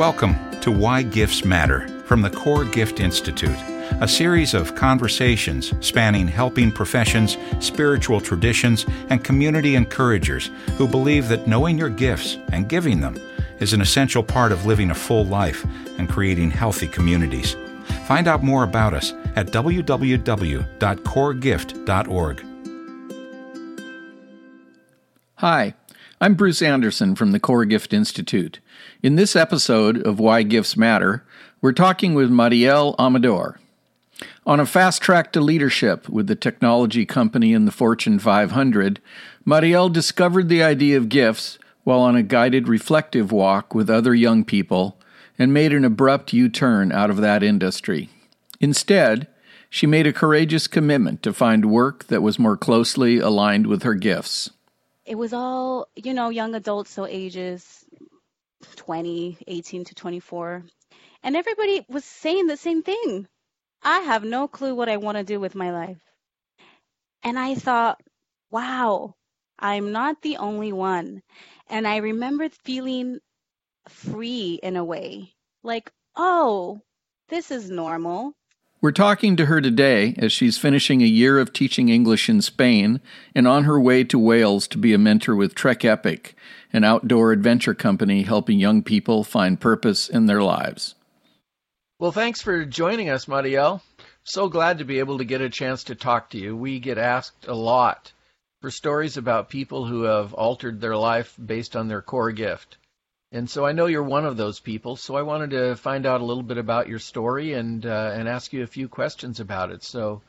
Welcome to Why Gifts Matter from the Core Gift Institute, a series of conversations spanning helping professions, spiritual traditions, and community encouragers who believe that knowing your gifts and giving them is an essential part of living a full life and creating healthy communities. Find out more about us at www.coregift.org. Hi, I'm Bruce Anderson from the Core Gift Institute. In this episode of Why Gifts Matter, we're talking with Mariel Amador. On a fast track to leadership with the technology company in the Fortune 500, Mariel discovered the idea of gifts while on a guided reflective walk with other young people and made an abrupt U turn out of that industry. Instead, she made a courageous commitment to find work that was more closely aligned with her gifts. It was all, you know, young adults, so ages 20, 18 to 24. And everybody was saying the same thing. I have no clue what I want to do with my life. And I thought, wow, I'm not the only one. And I remember feeling free in a way like, oh, this is normal. We're talking to her today as she's finishing a year of teaching English in Spain and on her way to Wales to be a mentor with Trek Epic, an outdoor adventure company helping young people find purpose in their lives. Well, thanks for joining us, Mariel. So glad to be able to get a chance to talk to you. We get asked a lot for stories about people who have altered their life based on their core gift. And so I know you're one of those people. So I wanted to find out a little bit about your story and uh, and ask you a few questions about it. So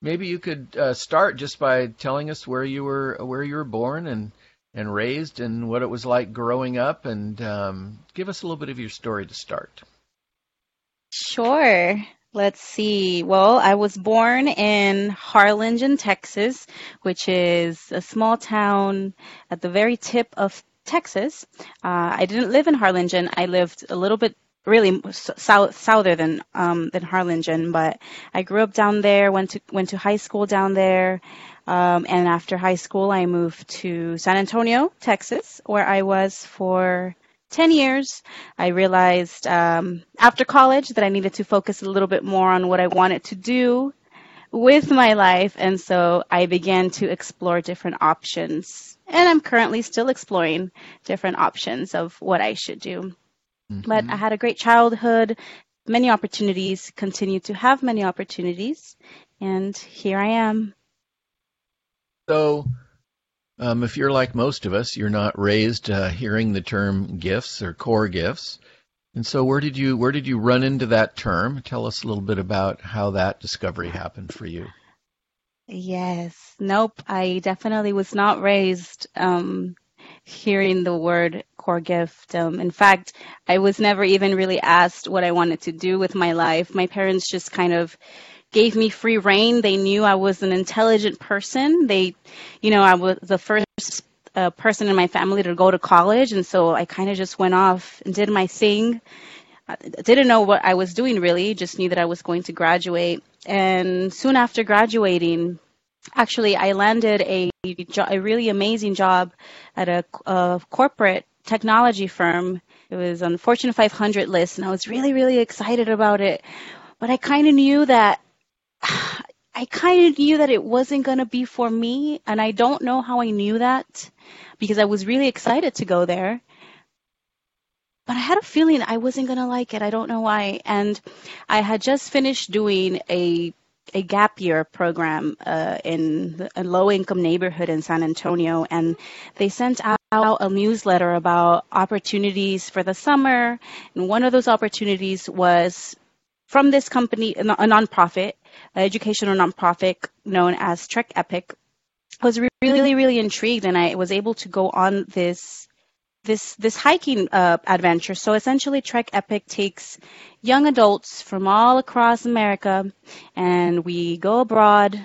maybe you could uh, start just by telling us where you were where you were born and and raised and what it was like growing up, and um, give us a little bit of your story to start. Sure. Let's see. Well, I was born in Harlingen, Texas, which is a small town at the very tip of Texas. Uh, I didn't live in Harlingen. I lived a little bit really south souther than um, than Harlingen, but I grew up down there. went to went to high school down there, um, and after high school, I moved to San Antonio, Texas, where I was for 10 years. I realized um, after college that I needed to focus a little bit more on what I wanted to do with my life, and so I began to explore different options and I'm currently still exploring different options of what I should do. Mm-hmm. But I had a great childhood, many opportunities, continue to have many opportunities, and here I am. So, um, if you're like most of us, you're not raised uh, hearing the term gifts or core gifts. And so, where did you where did you run into that term? Tell us a little bit about how that discovery happened for you. Yes. Nope. I definitely was not raised um, hearing the word core gift. Um, in fact, I was never even really asked what I wanted to do with my life. My parents just kind of gave me free reign. They knew I was an intelligent person. They, you know, I was the first uh, person in my family to go to college, and so I kind of just went off and did my thing. I didn't know what I was doing really, just knew that I was going to graduate. And soon after graduating, actually, I landed a, a really amazing job at a, a corporate technology firm. It was on the Fortune 500 list, and I was really, really excited about it. But I kind of knew that I kind of knew that it wasn't going to be for me, and I don't know how I knew that because I was really excited to go there but I had a feeling I wasn't going to like it. I don't know why. And I had just finished doing a a gap year program uh, in a low income neighborhood in San Antonio, and they sent out a newsletter about opportunities for the summer. And one of those opportunities was from this company, a nonprofit, an educational nonprofit known as Trek Epic. I was really, really intrigued, and I was able to go on this this this hiking uh, adventure. So essentially, Trek Epic takes young adults from all across America, and we go abroad.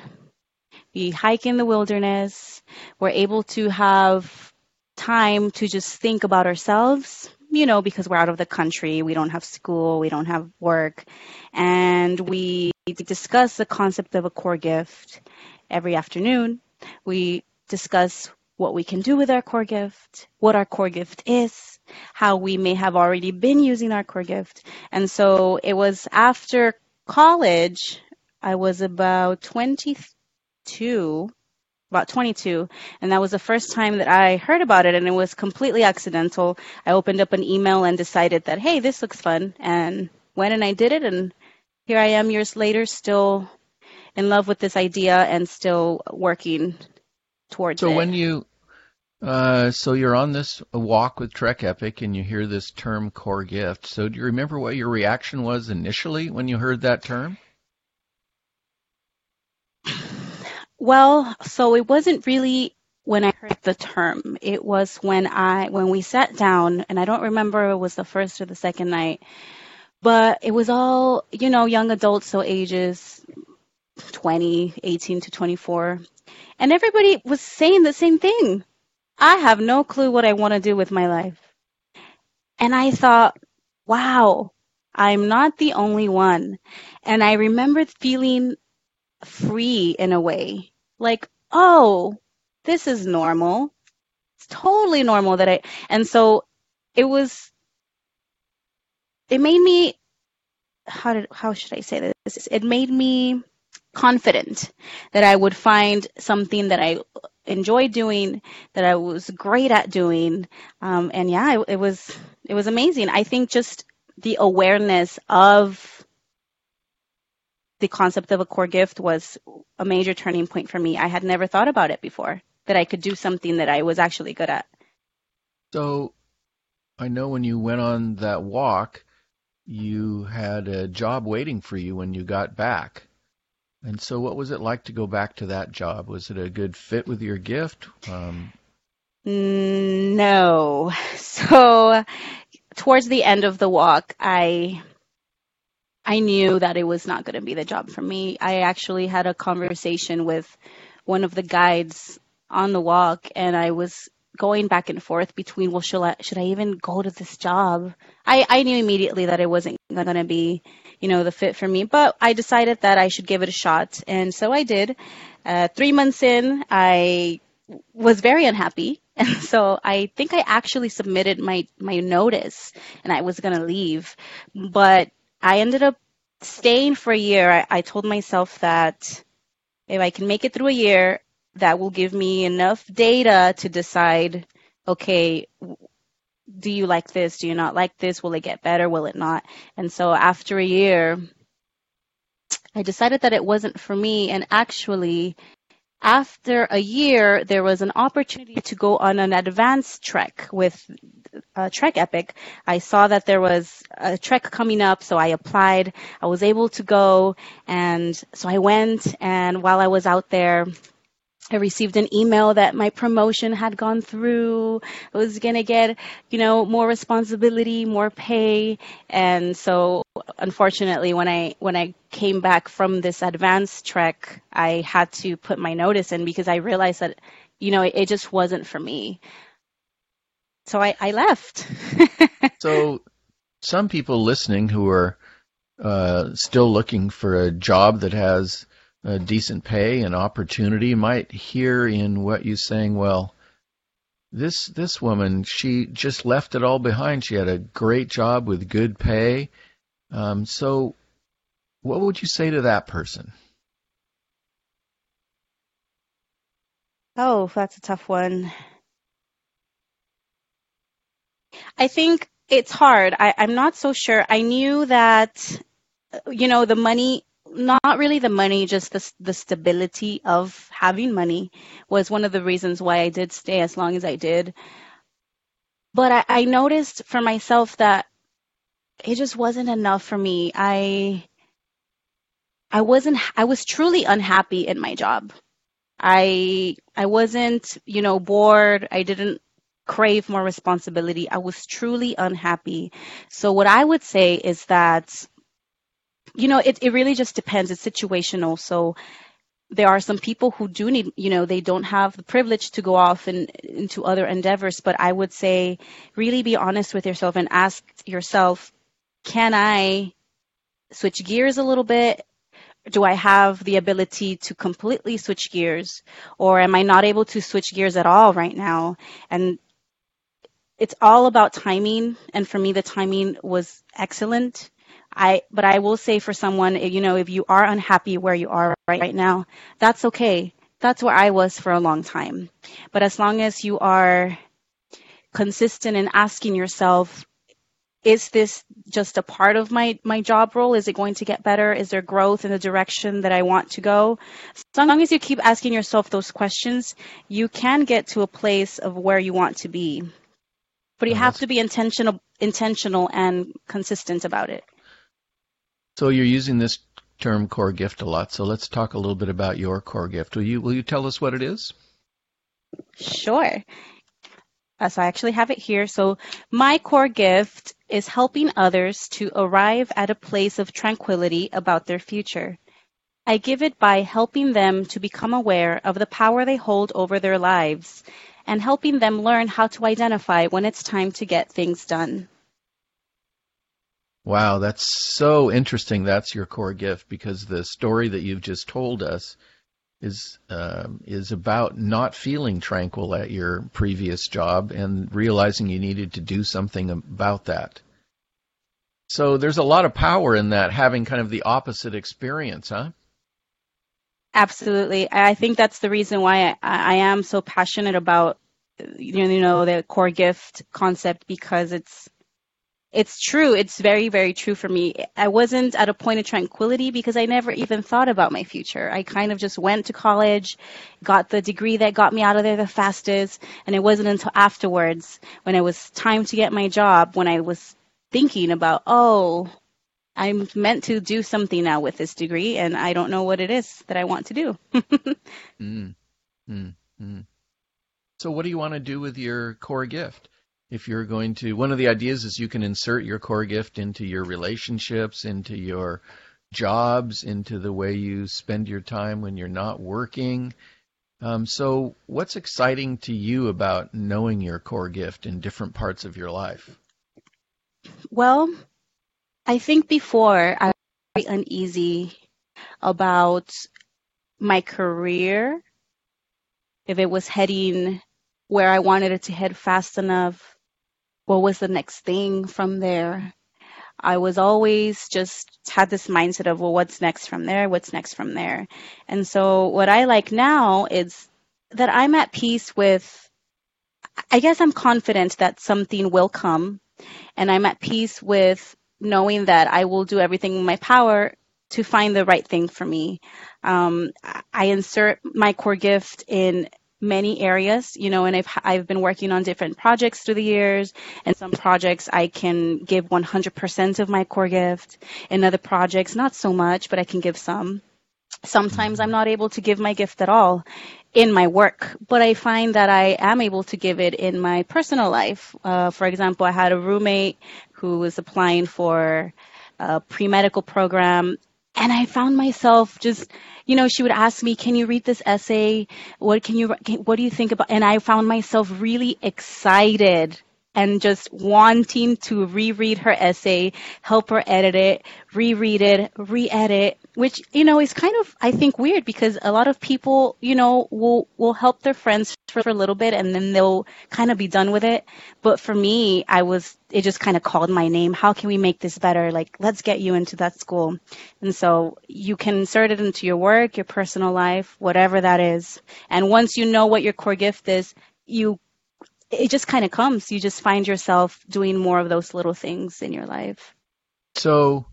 We hike in the wilderness. We're able to have time to just think about ourselves, you know, because we're out of the country, we don't have school, we don't have work, and we discuss the concept of a core gift every afternoon. We discuss what we can do with our core gift, what our core gift is, how we may have already been using our core gift. And so it was after college, I was about 22, about 22, and that was the first time that I heard about it, and it was completely accidental. I opened up an email and decided that, hey, this looks fun, and went and I did it, and here I am years later, still in love with this idea and still working towards so it. So when you uh, so you're on this walk with Trek Epic and you hear this term core gift. So do you remember what your reaction was initially when you heard that term? Well, so it wasn't really when I heard the term. It was when I when we sat down and I don't remember it was the first or the second night, but it was all, you know, young adults so ages 20, 18 to 24. And everybody was saying the same thing I have no clue what I want to do with my life. And I thought, wow, I'm not the only one. And I remember feeling free in a way. Like, oh, this is normal. It's totally normal that I, and so it was, it made me, how did, how should I say this? It made me confident that I would find something that I enjoyed doing, that I was great at doing. Um, and yeah, it, it was it was amazing. I think just the awareness of the concept of a core gift was a major turning point for me. I had never thought about it before that I could do something that I was actually good at. So I know when you went on that walk, you had a job waiting for you when you got back. And so, what was it like to go back to that job? Was it a good fit with your gift? Um, mm, no. So, towards the end of the walk, I I knew that it was not going to be the job for me. I actually had a conversation with one of the guides on the walk, and I was going back and forth between, well, should I should I even go to this job? I I knew immediately that it wasn't going to be you know, the fit for me. But I decided that I should give it a shot, and so I did. Uh, three months in, I was very unhappy, and so I think I actually submitted my my notice, and I was gonna leave, but I ended up staying for a year. I, I told myself that if I can make it through a year, that will give me enough data to decide, okay, do you like this? Do you not like this? Will it get better? Will it not? And so after a year, I decided that it wasn't for me. And actually, after a year, there was an opportunity to go on an advanced trek with uh, Trek Epic. I saw that there was a trek coming up, so I applied. I was able to go, and so I went. And while I was out there, I received an email that my promotion had gone through. I was going to get, you know, more responsibility, more pay. And so unfortunately when I when I came back from this advanced trek, I had to put my notice in because I realized that, you know, it, it just wasn't for me. So I, I left. so some people listening who are uh, still looking for a job that has uh, decent pay and opportunity might hear in what you're saying, well, this this woman, she just left it all behind. She had a great job with good pay. Um, so, what would you say to that person? Oh, that's a tough one. I think it's hard. I, I'm not so sure. I knew that, you know, the money not really the money, just the the stability of having money was one of the reasons why I did stay as long as I did. But I, I noticed for myself that it just wasn't enough for me. I I wasn't I was truly unhappy in my job. I I wasn't, you know, bored. I didn't crave more responsibility. I was truly unhappy. So what I would say is that you know, it, it really just depends. It's situational. So there are some people who do need, you know, they don't have the privilege to go off and into other endeavors. But I would say really be honest with yourself and ask yourself, can I switch gears a little bit? do I have the ability to completely switch gears or am I not able to switch gears at all right now? And it's all about timing. And for me, the timing was excellent. I, but I will say for someone, you know, if you are unhappy where you are right, right now, that's okay. That's where I was for a long time. But as long as you are consistent in asking yourself, is this just a part of my, my job role? Is it going to get better? Is there growth in the direction that I want to go? So long as you keep asking yourself those questions, you can get to a place of where you want to be. But you have to be intentional intentional and consistent about it. So you're using this term core gift a lot. So let's talk a little bit about your core gift. Will you will you tell us what it is? Sure. So I actually have it here. So my core gift is helping others to arrive at a place of tranquility about their future. I give it by helping them to become aware of the power they hold over their lives and helping them learn how to identify when it's time to get things done. Wow, that's so interesting. That's your core gift because the story that you've just told us is uh, is about not feeling tranquil at your previous job and realizing you needed to do something about that. So there's a lot of power in that having kind of the opposite experience, huh? Absolutely. I think that's the reason why I, I am so passionate about you know the core gift concept because it's it's true. It's very, very true for me. I wasn't at a point of tranquility because I never even thought about my future. I kind of just went to college, got the degree that got me out of there the fastest, and it wasn't until afterwards when it was time to get my job when I was thinking about, oh, I'm meant to do something now with this degree, and I don't know what it is that I want to do. mm, mm, mm. So, what do you want to do with your core gift? If you're going to one of the ideas is you can insert your core gift into your relationships into your jobs into the way you spend your time when you're not working. Um, so what's exciting to you about knowing your core gift in different parts of your life? Well i think before i was very uneasy about my career if it was heading where i wanted it to head fast enough what was the next thing from there. I was always just had this mindset of, well, what's next from there? What's next from there? And so what I like now is that I'm at peace with, I guess I'm confident that something will come and I'm at peace with knowing that I will do everything in my power to find the right thing for me. Um, I insert my core gift in many areas, you know, and I've I've been working on different projects through the years, and some projects I can give 100% of my core gift. In other projects, not so much, but I can give some. Sometimes I'm not able to give my gift at all in my work, but I find that I am able to give it in my personal life. Uh, for example, I had a roommate who was applying for a pre medical program, and I found myself just you know, she would ask me, "Can you read this essay? What can you? What do you think about?" And I found myself really excited and just wanting to reread her essay, help her edit it, reread it, re-edit, which you know is kind of I think weird because a lot of people you know will will help their friends for, for a little bit and then they'll kind of be done with it. But for me, I was it just kind of called my name. How can we make this better? Like let's get you into that school. And so you can insert it into your work, your personal life, whatever that is. And once you know what your core gift is, you it just kind of comes. You just find yourself doing more of those little things in your life. So,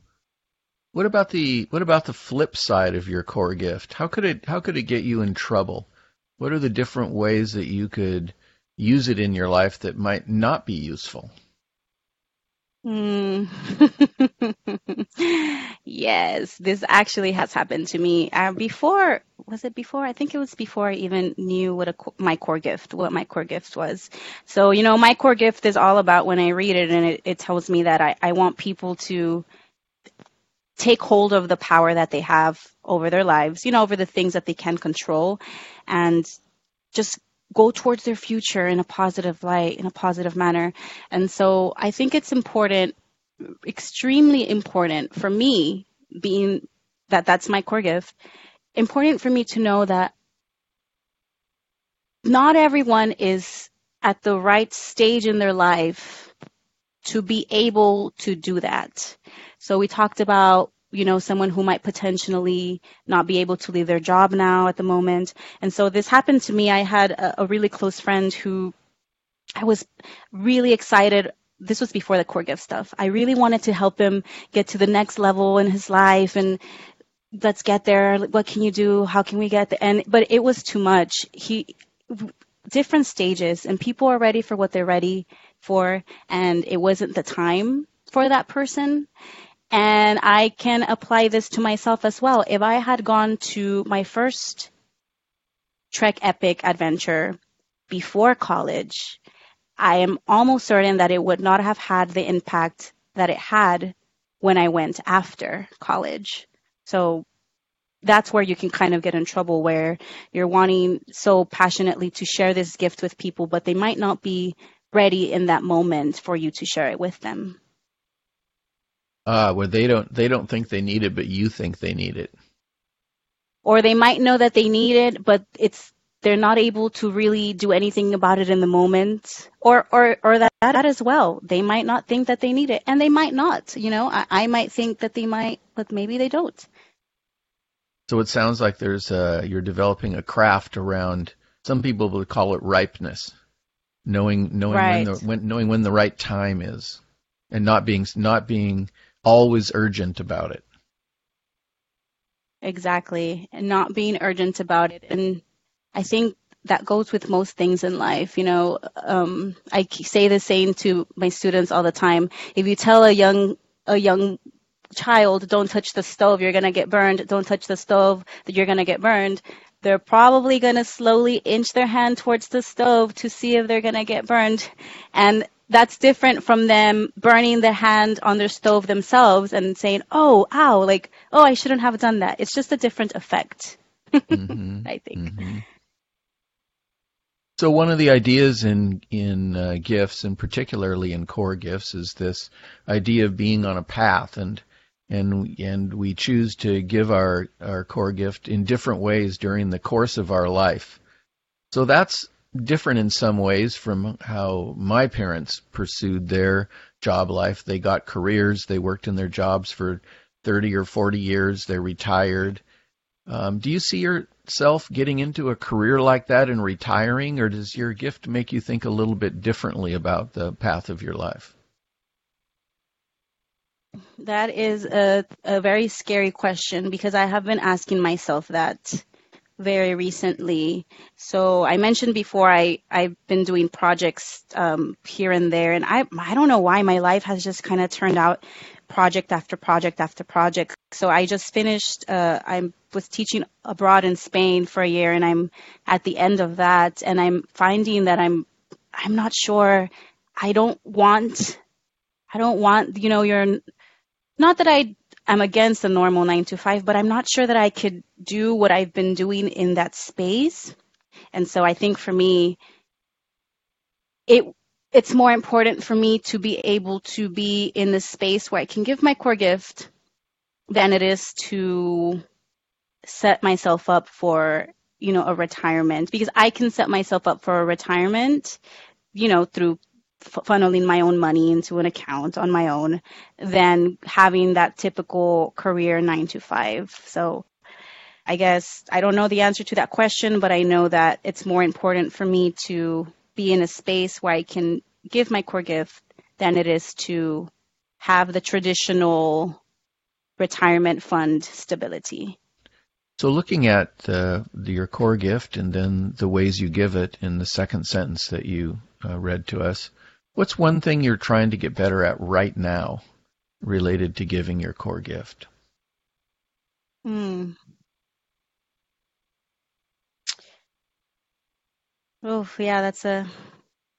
what about the what about the flip side of your core gift? How could it how could it get you in trouble? What are the different ways that you could use it in your life that might not be useful? Mm. yes, this actually has happened to me. Uh, before, was it before? I think it was before I even knew what a, my core gift, what my core gift was. So, you know, my core gift is all about when I read it and it, it tells me that I, I want people to take hold of the power that they have over their lives, you know, over the things that they can control and just go towards their future in a positive light, in a positive manner. And so I think it's important, extremely important for me, being that that's my core gift, important for me to know that not everyone is at the right stage in their life to be able to do that. So we talked about, you know, someone who might potentially not be able to leave their job now at the moment. And so this happened to me. I had a, a really close friend who I was really excited. This was before the core gift stuff. I really wanted to help him get to the next level in his life and let's get there. What can you do? How can we get there? And but it was too much. He different stages and people are ready for what they're ready for and it wasn't the time for that person. And I can apply this to myself as well. If I had gone to my first Trek Epic adventure before college, I am almost certain that it would not have had the impact that it had when I went after college. So that's where you can kind of get in trouble where you're wanting so passionately to share this gift with people, but they might not be ready in that moment for you to share it with them. Uh, where they don't they don't think they need it, but you think they need it. Or they might know that they need it, but it's they're not able to really do anything about it in the moment. Or or or that, that as well. They might not think that they need it and they might not you know? I, I might think that they might but maybe they don't. So it sounds like there's a, you're developing a craft around some people would call it ripeness. Knowing knowing right. when the when, knowing when the right time is and not being not being always urgent about it exactly and not being urgent about it and I think that goes with most things in life. You know, um, I say the same to my students all the time. If you tell a young a young child, "Don't touch the stove, you're gonna get burned," "Don't touch the stove, that you're gonna get burned," they're probably gonna slowly inch their hand towards the stove to see if they're gonna get burned, and that's different from them burning their hand on their stove themselves and saying, "Oh, ow!" Like, "Oh, I shouldn't have done that." It's just a different effect. Mm-hmm. I think. Mm-hmm. So one of the ideas in in uh, gifts, and particularly in core gifts, is this idea of being on a path, and and and we choose to give our our core gift in different ways during the course of our life. So that's different in some ways from how my parents pursued their job life. They got careers, they worked in their jobs for 30 or 40 years, they retired. Um, do you see yourself getting into a career like that and retiring, or does your gift make you think a little bit differently about the path of your life? That is a, a very scary question because I have been asking myself that very recently. So I mentioned before I I've been doing projects um, here and there, and I I don't know why my life has just kind of turned out project after project after project. So I just finished. Uh, I was teaching abroad in Spain for a year, and I'm at the end of that, and I'm finding that I'm I'm not sure. I don't want. I don't want. You know, you're not that I am against the normal nine to five, but I'm not sure that I could do what I've been doing in that space. And so I think for me, it it's more important for me to be able to be in the space where I can give my core gift than it is to set myself up for, you know, a retirement because I can set myself up for a retirement, you know, through f- funneling my own money into an account on my own than having that typical career 9 to 5. So I guess I don't know the answer to that question, but I know that it's more important for me to be in a space where I can give my core gift than it is to have the traditional retirement fund stability. So, looking at uh, your core gift and then the ways you give it in the second sentence that you uh, read to us, what's one thing you're trying to get better at right now related to giving your core gift? Hmm. Oh, yeah, that's a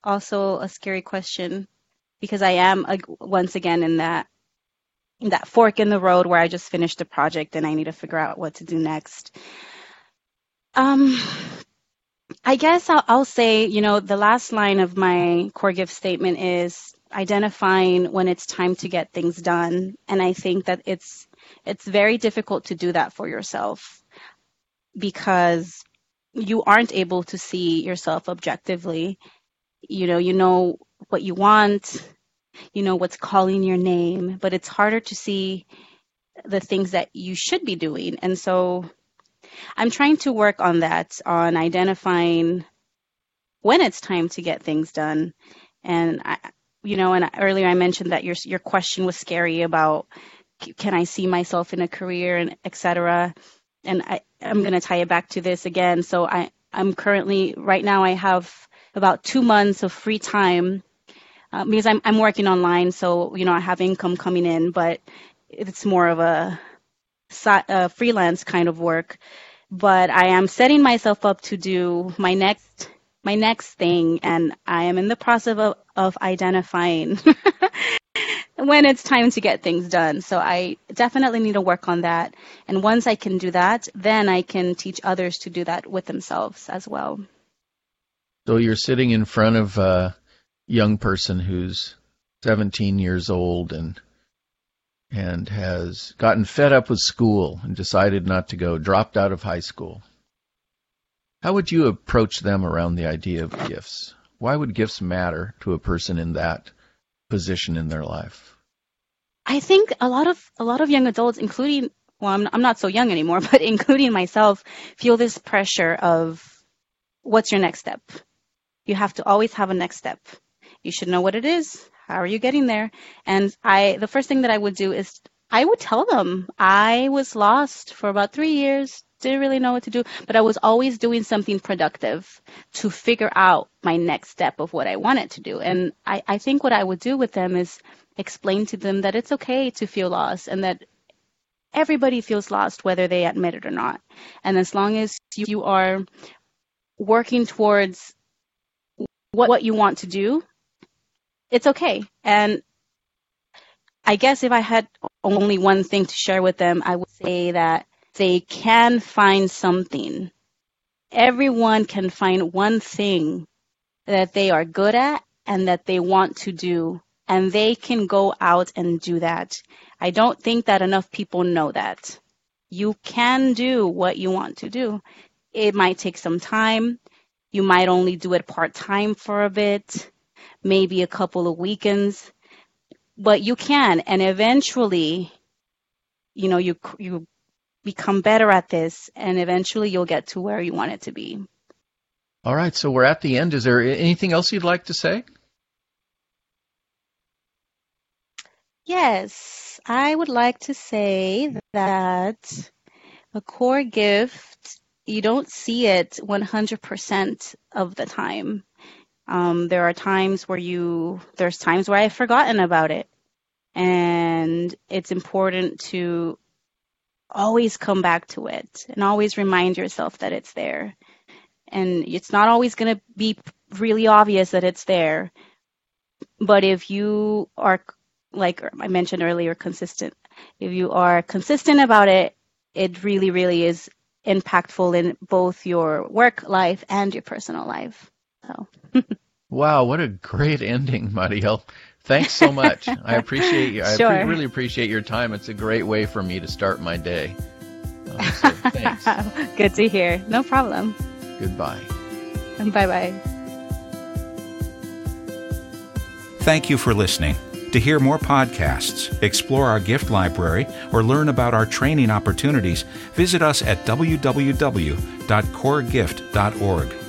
also a scary question because I am once again in that in that fork in the road where I just finished a project and I need to figure out what to do next. Um, I guess I'll, I'll say, you know, the last line of my core gift statement is identifying when it's time to get things done. And I think that it's it's very difficult to do that for yourself because you aren't able to see yourself objectively. You know, you know what you want, you know what's calling your name, but it's harder to see the things that you should be doing. And so I'm trying to work on that, on identifying when it's time to get things done. And I, you know, and earlier I mentioned that your your question was scary about can I see myself in a career and etc. And I, I'm going to tie it back to this again. So I, I'm currently right now I have about two months of free time uh, because I'm I'm working online, so you know I have income coming in, but it's more of a, a uh, freelance kind of work. But I am setting myself up to do my next my next thing, and I am in the process of, of identifying when it's time to get things done. So I definitely need to work on that. And once I can do that, then I can teach others to do that with themselves as well. So you're sitting in front of a young person who's 17 years old and and has gotten fed up with school and decided not to go, dropped out of high school. How would you approach them around the idea of gifts? Why would gifts matter to a person in that position in their life? I think a lot of a lot of young adults, including well, I'm, I'm not so young anymore, but including myself, feel this pressure of what's your next step. You have to always have a next step. You should know what it is. How are you getting there? And I, the first thing that I would do is I would tell them I was lost for about three years, didn't really know what to do, but I was always doing something productive to figure out my next step of what I wanted to do. And I, I think what I would do with them is explain to them that it's okay to feel lost and that everybody feels lost whether they admit it or not. And as long as you are working towards what, what you want to do, it's okay. And I guess if I had only one thing to share with them, I would say that they can find something. Everyone can find one thing that they are good at and that they want to do, and they can go out and do that. I don't think that enough people know that. You can do what you want to do. It might take some time. You might only do it part time for a bit, maybe a couple of weekends, but you can. And eventually, you know, you, you become better at this, and eventually you'll get to where you want it to be. All right, so we're at the end. Is there anything else you'd like to say? Yes, I would like to say that a core gift, you don't see it 100% of the time. Um, there are times where you, there's times where I've forgotten about it. And it's important to always come back to it and always remind yourself that it's there. And it's not always going to be really obvious that it's there. But if you are, like I mentioned earlier, consistent, if you are consistent about it, it really, really is impactful in both your work life and your personal life. So. wow, what a great ending, Mariel. Thanks so much. I appreciate you. I sure. pre- really appreciate your time. It's a great way for me to start my day. Um, so thanks. Good to hear. No problem. Goodbye. And bye bye. Thank you for listening. To hear more podcasts, explore our gift library, or learn about our training opportunities, visit us at www.coregift.org.